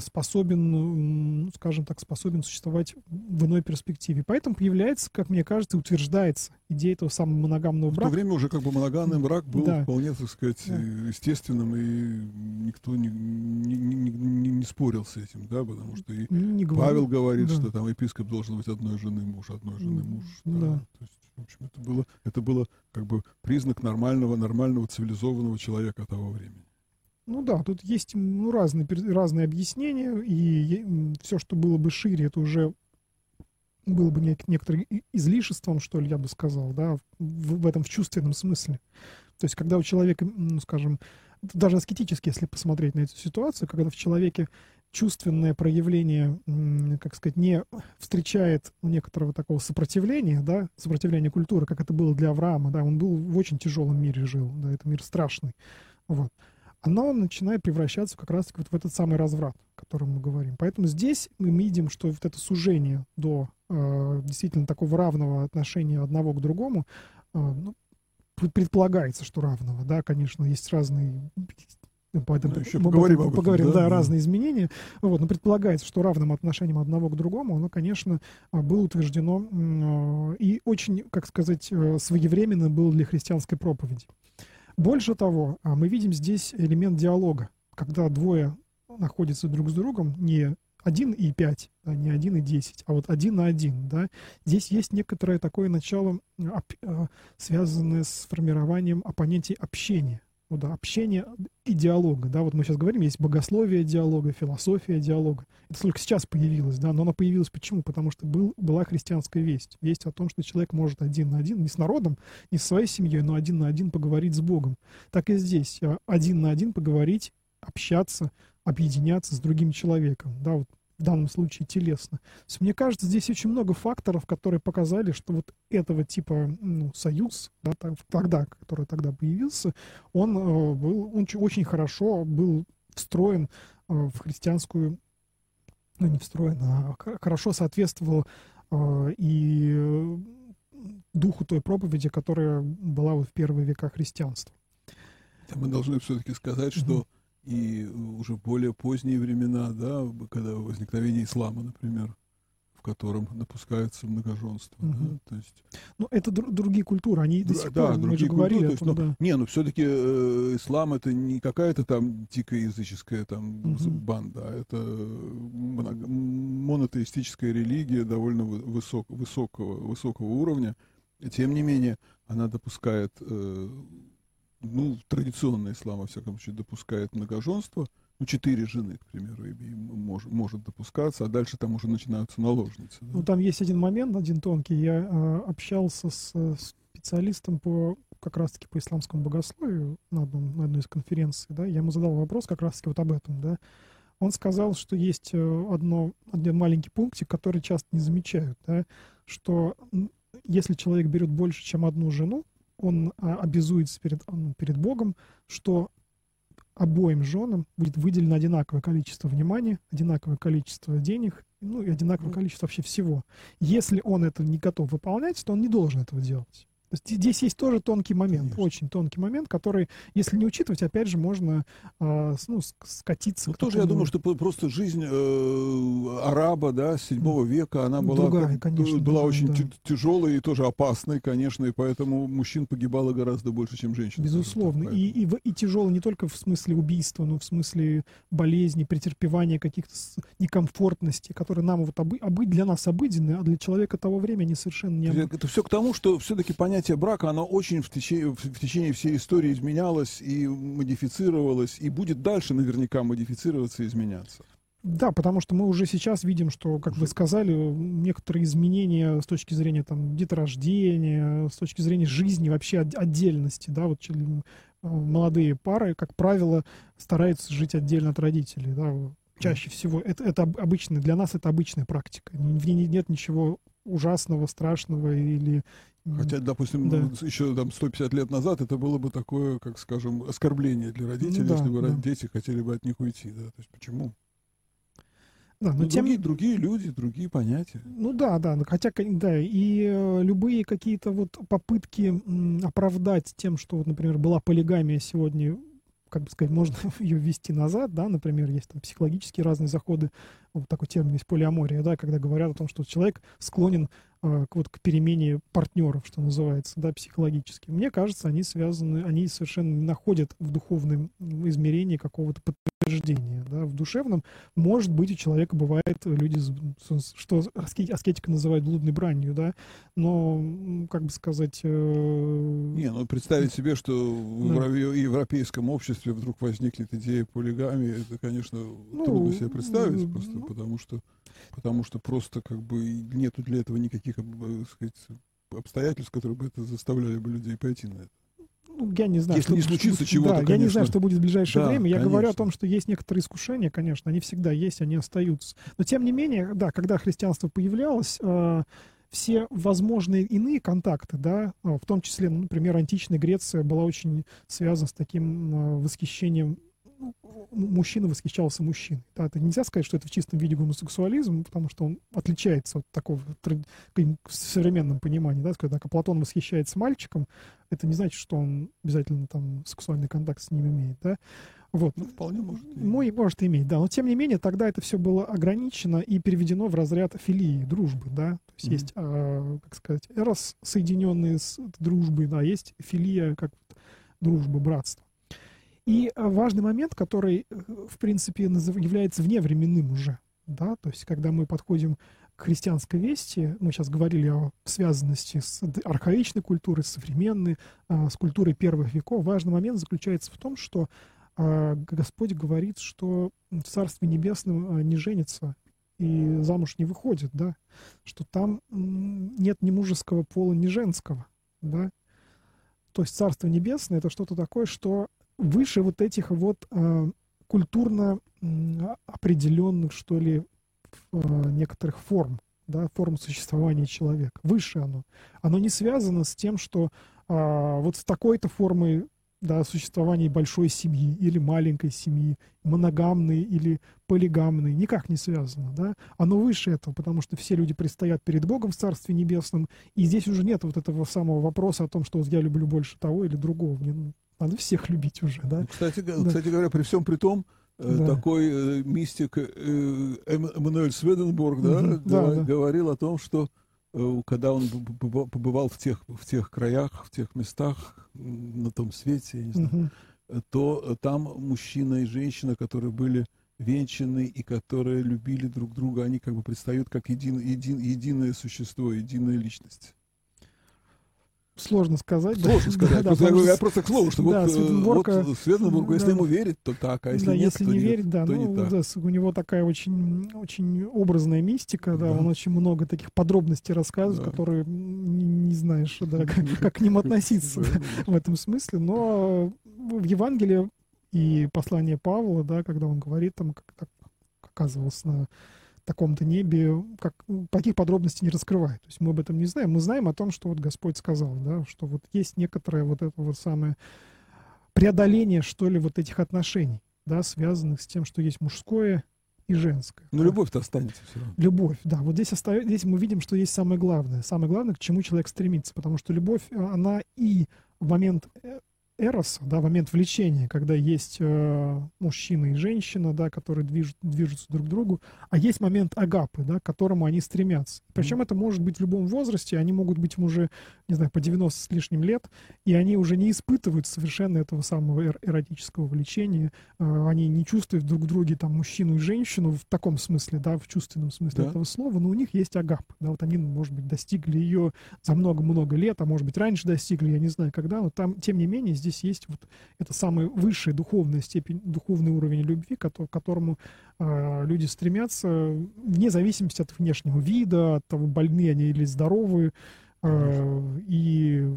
способен, скажем так, способен существовать в иной перспективе. Поэтому появляется, как мне кажется, утверждается идея этого самого моногамного брака. В то время уже как бы моногамный брак был да. вполне, так сказать, да. естественным, и никто не, не, не, не, не спорил с этим, да, потому что и не Павел говорит, да. что там епископ должен быть одной жены муж, одной жены муж. Да. да. То есть, в общем, это было, это было как бы признак нормального, нормального цивилизованного человека того времени. Ну да, тут есть ну, разные, разные объяснения, и все, что было бы шире, это уже было бы нек- некоторым излишеством, что ли, я бы сказал, да, в, в этом в чувственном смысле. То есть, когда у человека, ну, скажем, даже аскетически, если посмотреть на эту ситуацию, когда в человеке чувственное проявление, как сказать, не встречает некоторого такого сопротивления, да, сопротивления культуры, как это было для Авраама, да, он был в очень тяжелом мире жил, да, это мир страшный, вот. Оно начинает превращаться как раз вот в этот самый разврат, о котором мы говорим. Поэтому здесь мы видим, что вот это сужение до э, действительно такого равного отношения одного к другому, э, ну, предполагается, что равного, да, конечно, есть разные Поэтому ну, еще поговорим, об поговорим да, да, разные изменения. Вот, но предполагается, что равным отношением одного к другому, оно, конечно, а, было утверждено а, и очень, как сказать, э, своевременно было для христианской проповеди. Больше того, а, мы видим здесь элемент диалога, когда двое находятся друг с другом, не один и пять, да, не один и десять, а вот один на один, да. Здесь есть некоторое такое начало, связанное с формированием оппонентей общения ну да, общения и диалога, да, вот мы сейчас говорим, есть богословие диалога, философия диалога. Это только сейчас появилось, да, но она появилась почему? Потому что был, была христианская весть. Весть о том, что человек может один на один, не с народом, не со своей семьей, но один на один поговорить с Богом. Так и здесь, а, один на один поговорить, общаться, объединяться с другим человеком, да, вот в данном случае телесно. То есть, мне кажется, здесь очень много факторов, которые показали, что вот этого типа ну, союз, да, тогда, который тогда появился, он э, был он очень хорошо был встроен э, в христианскую, ну не встроен, а хорошо соответствовал э, и духу той проповеди, которая была вот в первые века христианства. Мы должны все-таки сказать, что mm-hmm и уже более поздние времена, да, когда возникновение ислама, например, в котором допускается многоженство. Угу. Да, то есть... Ну, это др- другие культуры, они до сих да, пор, мы же говорили. Культуры, том, но, да. Не, ну все-таки э, ислам это не какая-то там дикая языческая там угу. банда, а это монотеистическая религия довольно высок, высокого, высокого уровня. Тем не менее, она допускает э, ну, традиционный ислам, во всяком случае, допускает многоженство, ну, четыре жены, к примеру, мож, может допускаться, а дальше там уже начинаются наложницы. Да? Ну, там есть один момент, один тонкий. Я э, общался с специалистом по как раз-таки по исламскому богословию на, одном, на одной из конференций, да, я ему задал вопрос как раз-таки вот об этом, да. Он сказал, что есть э, одно, один маленький пунктик, который часто не замечают, да, что если человек берет больше, чем одну жену, он а, обязуется перед, перед Богом, что обоим женам будет выделено одинаковое количество внимания, одинаковое количество денег, ну и одинаковое количество вообще всего. Если он это не готов выполнять, то он не должен этого делать. Здесь есть тоже тонкий момент, Конечно. очень тонкий момент, который, если не учитывать, опять же, можно э, ну, скатиться. Ну, тоже такому... я думаю, что просто жизнь э, араба, да, седьмого века, она была, Другая, конечно, была да, очень да. тяжелой и тоже опасной, конечно, и поэтому мужчин погибало гораздо больше, чем женщин. Безусловно. И, и, и тяжело не только в смысле убийства, но в смысле болезни, претерпевания каких-то некомфортностей, которые нам вот обы, обы, для нас обыденны, а для человека того времени совершенно не. Это все к тому, что все-таки понятие понятие брака, оно очень в течение, в течение всей истории изменялось и модифицировалось, и будет дальше наверняка модифицироваться и изменяться. Да, потому что мы уже сейчас видим, что, как вы сказали, некоторые изменения с точки зрения там, деторождения, с точки зрения жизни, вообще отдельности, да, вот э, молодые пары, как правило, стараются жить отдельно от родителей, да, чаще всего. Это, это обычно, для нас это обычная практика. В ней нет ничего ужасного, страшного или Хотя, допустим, да. еще там 150 лет назад это было бы такое, как скажем, оскорбление для родителей, да, если бы да. дети хотели бы от них уйти. Да? То есть почему? Да, но ну, тем... другие, другие люди, другие понятия. Ну да, да, хотя, да, и э, любые какие-то вот попытки м, оправдать тем, что, вот, например, была полигамия сегодня, как бы сказать, можно ее ввести назад, да, например, есть там психологические разные заходы, вот такой термин есть полиамория, да, когда говорят о том, что человек склонен вот, к перемене партнеров, что называется, да, психологически. Мне кажется, они связаны, они совершенно не находят в духовном измерении какого-то подтверждения. Да. В душевном, может быть, у человека бывает, люди, что аскетика называют блудной бранью, да, но, как бы сказать... Э... Не, ну представить себе, что да. в европейском обществе вдруг возникнет идея полигамии, это, конечно, ну, трудно себе представить, просто ну, потому что потому что просто как бы нету для этого никаких сказать, обстоятельств, которые бы это заставляли бы людей пойти на это. Ну, я не знаю. Если что, не случится чего-то, да, конечно. Я не знаю, что будет в ближайшее да, время. Я конечно. говорю о том, что есть некоторые искушения, конечно, они всегда есть, они остаются. Но тем не менее, да, когда христианство появлялось, э, все возможные иные контакты, да, э, в том числе, например, античная Греция была очень связана с таким э, восхищением мужчина восхищался мужчиной. Да, это нельзя сказать, что это в чистом виде гомосексуализм, потому что он отличается от такого в современном понимании. Да, когда Платон восхищается мальчиком, это не значит, что он обязательно там сексуальный контакт с ним имеет. Да? Вот. Ну, вполне может иметь. Мой, может иметь, да. Но тем не менее, тогда это все было ограничено и переведено в разряд филии, дружбы, да. То есть mm-hmm. есть, а, как сказать, эрос, соединенные с дружбой, да, есть филия, как дружба, братство. И э, важный момент, который, э, в принципе, является вневременным уже, да, то есть когда мы подходим к христианской вести, мы сейчас говорили о связанности с архаичной культурой, с современной, а, с культурой первых веков, важный момент заключается в том, что а, Господь говорит, что в Царстве Небесном а, не женится и замуж не выходит, да, что там нет ни мужеского пола, ни женского, да, то есть Царство Небесное — это что-то такое, что выше вот этих вот э, культурно определенных, что ли, э, некоторых форм, да, форм существования человека. Выше оно. Оно не связано с тем, что э, вот с такой-то формой да, существования большой семьи или маленькой семьи, моногамной или полигамной, никак не связано, да, оно выше этого, потому что все люди предстоят перед Богом в Царстве Небесном, и здесь уже нет вот этого самого вопроса о том, что вот я люблю больше того или другого, мне надо всех любить уже, да. Кстати, да. кстати говоря, при всем при том, э, да. такой э, мистик э, Эммануэль Сведенбург да, угу. да, да, говорил о том, что когда он побывал в тех, в тех краях, в тех местах, на том свете, я не знаю, угу. то там мужчина и женщина, которые были венчаны и которые любили друг друга, они как бы предстают как един, един, единое существо, единая личность. Сложно сказать. Сложно да, сказать. Да, просто, я, я просто к слову, что да, вот, Светенборга, вот Светенбургу, если да, ему верить, то так, а если да, нет, если не верить, да, то ну, не так. Да, у него такая очень, очень образная мистика, да, да, он очень много таких подробностей рассказывает, да. которые не, не знаешь, да, как, как к ним относиться в этом смысле, но в Евангелии и послание Павла, да, когда он говорит, там, как, как оказывался на таком-то небе, как, таких подробностей не раскрывает. То есть мы об этом не знаем. Мы знаем о том, что вот Господь сказал, да, что вот есть некоторое вот это вот самое преодоление, что ли, вот этих отношений, да, связанных с тем, что есть мужское и женское. Но любовь-то останется все равно. Любовь, да. Вот здесь, остается, здесь мы видим, что есть самое главное. Самое главное, к чему человек стремится. Потому что любовь, она и в момент э, эроса, да, момент влечения, когда есть э, мужчина и женщина, да, которые движут, движутся друг к другу, а есть момент агапы, да, к которому они стремятся. Причем mm-hmm. это может быть в любом возрасте, они могут быть уже, не знаю, по 90 с лишним лет, и они уже не испытывают совершенно этого самого эр- эротического влечения, э, они не чувствуют друг в друге там мужчину и женщину в таком смысле, да, в чувственном смысле да. этого слова, но у них есть агапа, да, вот они, может быть, достигли ее за много-много лет, а может быть, раньше достигли, я не знаю когда, но там, тем не менее, здесь здесь есть вот это самая высшая духовная степень, духовный уровень любви, к которому э, люди стремятся вне зависимости от внешнего вида, от того, больны они или здоровы, э, и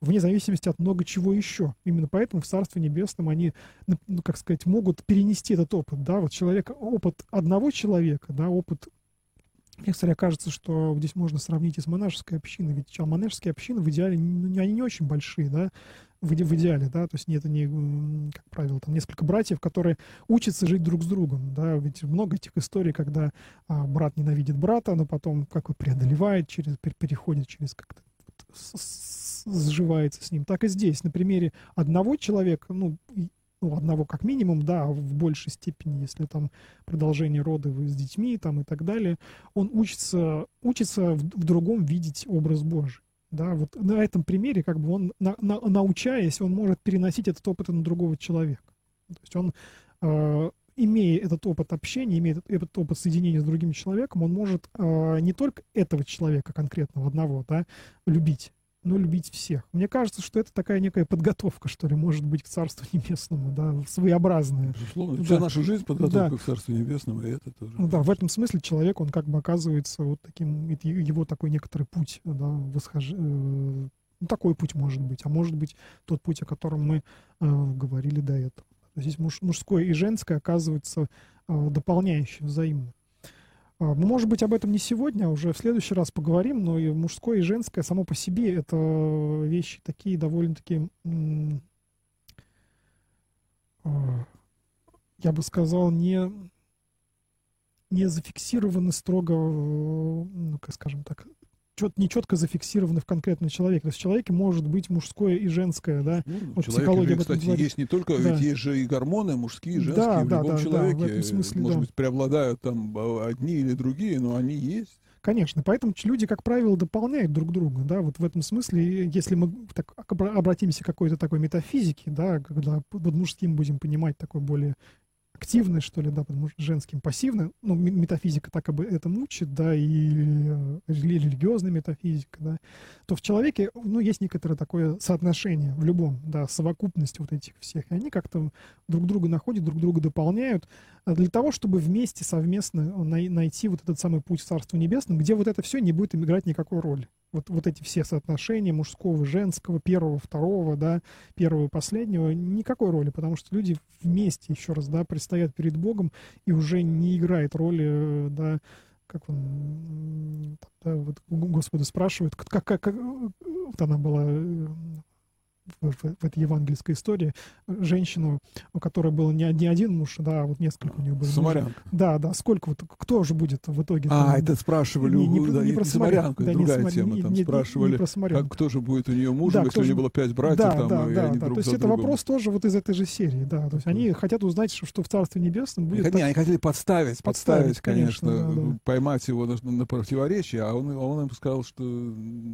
вне зависимости от много чего еще. Именно поэтому в Царстве Небесном они, ну, ну, как сказать, могут перенести этот опыт, да, вот человек, опыт одного человека, да, опыт мне, кстати, кажется, что здесь можно сравнить и с монашеской общиной, ведь монашеские общины в идеале, ну, они не очень большие, да, в, в идеале, да, то есть это не, как правило, там несколько братьев, которые учатся жить друг с другом, да, ведь много этих историй, когда а, брат ненавидит брата, но потом как бы преодолевает, через, переходит через как-то сживается с ним. Так и здесь, на примере одного человека, ну, ну, одного как минимум, да, в большей степени, если там продолжение рода с детьми там и так далее, он учится, учится в, в другом видеть образ Божий. Да, вот на этом примере, как бы он, на, на, научаясь, он может переносить этот опыт на другого человека. То есть он, э, имея этот опыт общения, имея этот, опыт соединения с другим человеком, он может э, не только этого человека конкретного одного, да, любить, но любить всех. Мне кажется, что это такая некая подготовка, что ли, может быть, к Царству Небесному, да, своеобразная. Безусловно, да. вся наша жизнь подготовка да. к Царству Небесному, и это тоже. Ну, да, в этом смысле человек, он как бы оказывается вот таким, его такой некоторый путь, да, восхож... Э, ну, такой путь может быть, а может быть тот путь, о котором мы э, говорили до этого. Здесь муж, мужское и женское оказывается э, дополняющее взаимно. А, ну, может быть, об этом не сегодня, а уже в следующий раз поговорим, но и мужское и женское само по себе это вещи такие довольно-таки, а, я бы сказал, не, не зафиксированы строго, ну, как скажем так, чет, не четко зафиксированы в конкретном человеке. То есть в человеке может быть мужское и женское, да? Ну, вот психология же, кстати, говорит. есть не только, да. ведь есть же и гормоны мужские и женские да, в да, любом да, человеке. Да, в этом смысле, может да. быть, преобладают там а, одни или другие, но они есть. Конечно, поэтому люди, как правило, дополняют друг друга, да, вот в этом смысле, если мы так обратимся к какой-то такой метафизике, да, когда под мужским будем понимать такой более активное, что ли, да, потому что женским пассивно, ну, метафизика так об этом учит, да, и э, религиозная метафизика, да, то в человеке, ну, есть некоторое такое соотношение в любом, да, совокупность вот этих всех, и они как-то друг друга находят, друг друга дополняют, а для того, чтобы вместе, совместно найти вот этот самый путь в Царство Небесное, где вот это все не будет играть никакой роли вот, вот эти все соотношения мужского, женского, первого, второго, да, первого и последнего, никакой роли, потому что люди вместе, еще раз, да, предстоят перед Богом и уже не играет роли, э, да, как он, да, вот Господа спрашивает, как, как, как вот она была э, в, в, в этой евангельской истории женщину, у которой был не, не один муж, да, а вот несколько у нее было. Самарянка. Да, да. Сколько вот, кто же будет в итоге? А, там, это спрашивали, не, не, да, не, не про Самарянку, да, другая не, тема. Там не, спрашивали, не, не как, кто же будет у нее мужем, да, если у нее было пять братьев, да, там, да, и да, они да. друг То есть это другом. вопрос тоже вот из этой же серии, да. То есть они хотят узнать, что, в Царстве Небесном будет... Они, так... они хотели подставить, подставить, подставить конечно, конечно да, да. поймать его на, на противоречие, а он, он им сказал, что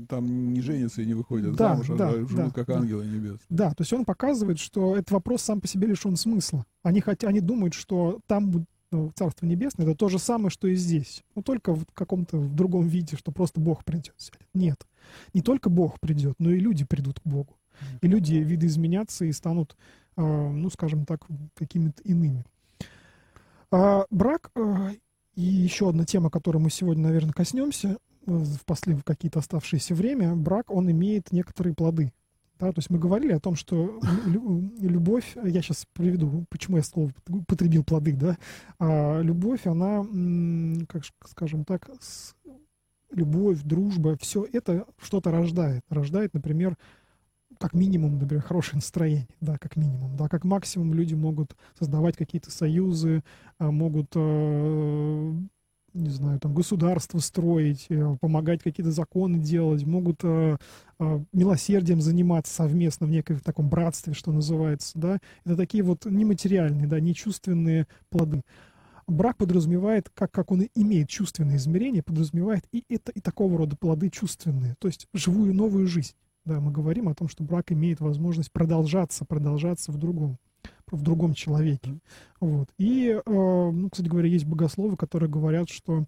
там не женятся и не выходят да, замуж, да, а живут да, как да. Ангелы небесные. Да, то есть он показывает, что этот вопрос сам по себе лишен смысла. Они, хотя, они думают, что там ну, Царство Небесное это то же самое, что и здесь. Но только в каком-то в другом виде, что просто Бог придет. Нет. Не только Бог придет, но и люди придут к Богу. И люди видоизменятся и станут, э, ну, скажем так, какими-то иными. А брак э, и еще одна тема, которой мы сегодня, наверное, коснемся в, послед... в какие-то оставшееся время, брак, он имеет некоторые плоды. Да, то есть мы говорили о том, что любовь, я сейчас приведу, почему я слово потребил плоды, да, а любовь, она, как скажем так, любовь, дружба, все это что-то рождает. Рождает, например, как минимум, например, хорошее настроение, да, как минимум, да, как максимум люди могут создавать какие-то союзы, могут, э, не знаю, там, государство строить, э, помогать какие-то законы делать, могут э, милосердием заниматься совместно в неком таком братстве, что называется, да, это такие вот нематериальные, да, нечувственные плоды. Брак подразумевает, как, как он имеет чувственные измерения, подразумевает и это, и такого рода плоды чувственные, то есть живую новую жизнь. Да, мы говорим о том, что брак имеет возможность продолжаться, продолжаться в другом, в другом человеке. Вот. И, э, ну, кстати говоря, есть богословы, которые говорят, что э,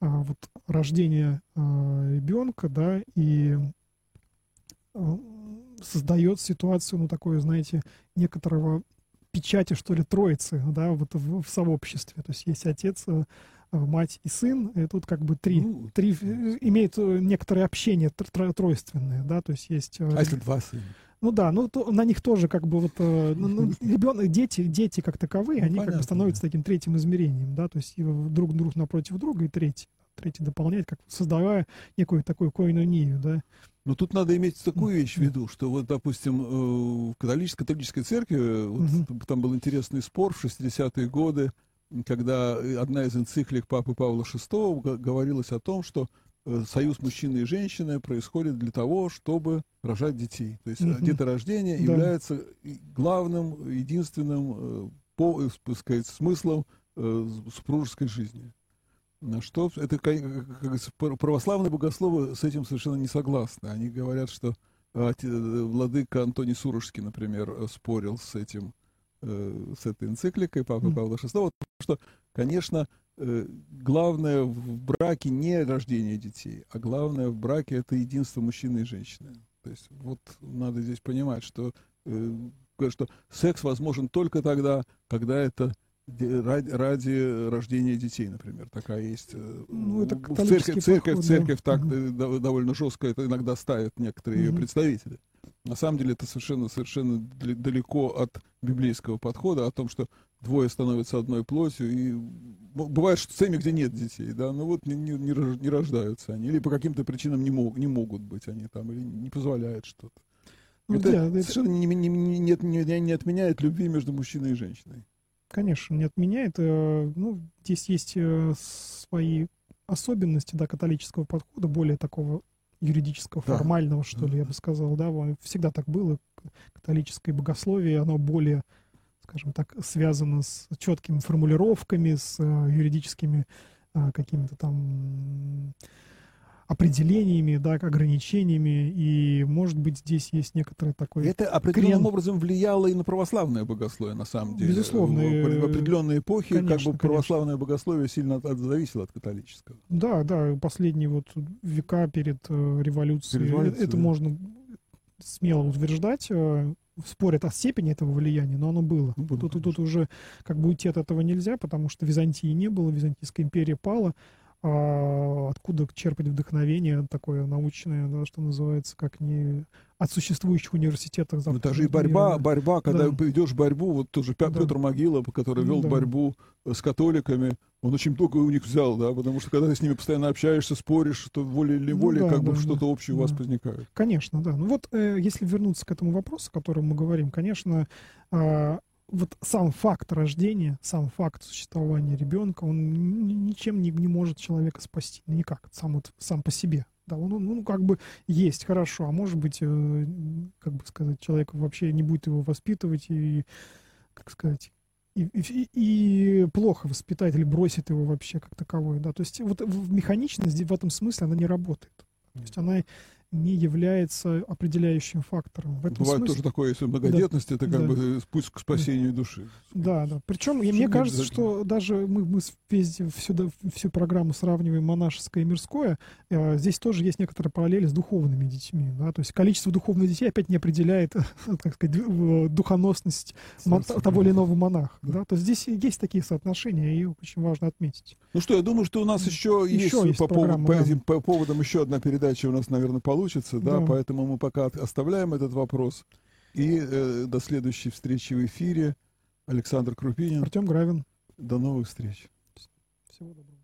вот рождение э, ребенка, да, и создает ситуацию, ну, такое, знаете, некоторого печати, что ли, троицы, да, вот в, в сообществе. То есть есть отец, мать и сын, и тут как бы три, ну, три имеют некоторое общение тро, тройственное, да, то есть есть... А если два сына? Ну да, ну то, на них тоже как бы вот ну, ну, ребенок, дети, дети как таковые, ну, они понятно, как бы становятся да. таким третьим измерением, да, то есть друг друг напротив друга и третий, третий дополняет, как создавая некую такую коинонию, да. Но тут надо иметь такую вещь в виду, что вот, допустим, э, в католической, католической церкви, э, вот, угу. там был интересный спор в 60-е годы, когда одна из энциклик Папы Павла VI говорилось о том, что э, союз мужчины и женщины происходит для того, чтобы рожать детей. То есть угу. деторождение да. является главным, единственным по, сказать, смыслом супружеской жизни. На что это как, православные богословы с этим совершенно не согласны. Они говорят, что владыка Антоний Сурожский, например, спорил с этим, э, с этой энцикликой Папы Павла VI, потому что, конечно, э, главное в браке не рождение детей, а главное в браке это единство мужчины и женщины. То есть вот надо здесь понимать, что, э, что секс возможен только тогда, когда это ради, ради рождения детей, например, такая есть. Э, ну, это в церковь, церковь, церковь да. так угу. довольно жестко это иногда ставят некоторые угу. ее представители. На самом деле это совершенно, совершенно далеко от библейского подхода о том, что двое становятся одной плотью, и бывает, что семьи, где нет детей, да, ну вот не, не, не рождаются они, или по каким-то причинам не, мог, не могут быть они там, или не позволяют что-то. Ну, это да, совершенно это... Не, не, не, не, не отменяет любви между мужчиной и женщиной. Конечно, не отменяет. Э, ну, здесь есть э, свои особенности да, католического подхода, более такого юридического, да. формального, что ли, я бы сказал, да, всегда так было. Католическое богословие, оно более, скажем так, связано с четкими формулировками, с э, юридическими какими-то там определениями, да, ограничениями, и, может быть, здесь есть некоторое такое... Это определенным крен... образом влияло и на православное богословие, на самом деле. Безусловно. В, в определенные эпохи конечно, как бы православное конечно. богословие сильно от, зависело от католического. Да, да, последние вот века перед э, революцией, Революция, это да. можно смело утверждать, э, спорят о степени этого влияния, но оно было. было тут, тут уже как бы уйти от этого нельзя, потому что Византии не было, Византийская империя пала, а, откуда черпать вдохновение такое научное, да, что называется, как не от существующих университетов. Ну, даже и борьба, мира. борьба, когда да. идешь в борьбу, вот тоже Петр да. Петр Могила, который вел да. борьбу э, с католиками, он очень много у них взял, да, потому что когда ты с ними постоянно общаешься, споришь, то волей или волей, ну, да, как да, бы да, что-то общее да. у вас возникает. Конечно, да. Ну вот, э, если вернуться к этому вопросу, о котором мы говорим, конечно, э, вот сам факт рождения, сам факт существования ребенка, он ничем не, не может человека спасти. Никак, сам, вот, сам по себе. Да, он, ну, как бы есть, хорошо, а может быть, э, как бы сказать, человек вообще не будет его воспитывать и, как сказать, и, и, и плохо воспитать или бросит его вообще как таковой, да, то есть вот механичность в этом смысле она не работает. То есть она не является определяющим фактором. В этом Бывает смысле... тоже такое, если многодетность, да. это как да. бы путь к спасению да. души. Да, да. Причем и мне кажется, что даже мы, мы весь, всю, всю программу сравниваем монашеское и мирское, э, здесь тоже есть некоторые параллели с духовными детьми. Да? То есть количество духовных детей опять не определяет, как сказать, духоносность Сердце, того или иного монаха. Да. Да? То есть здесь есть такие соотношения, и очень важно отметить. Ну что, я думаю, что у нас еще, еще есть, есть по, программа, по, да. по поводам еще одна передача у нас, наверное, получится получится, да, да. поэтому мы пока оставляем этот вопрос. И э, до следующей встречи в эфире. Александр Крупинин. Артем Гравин. До новых встреч. Всего доброго.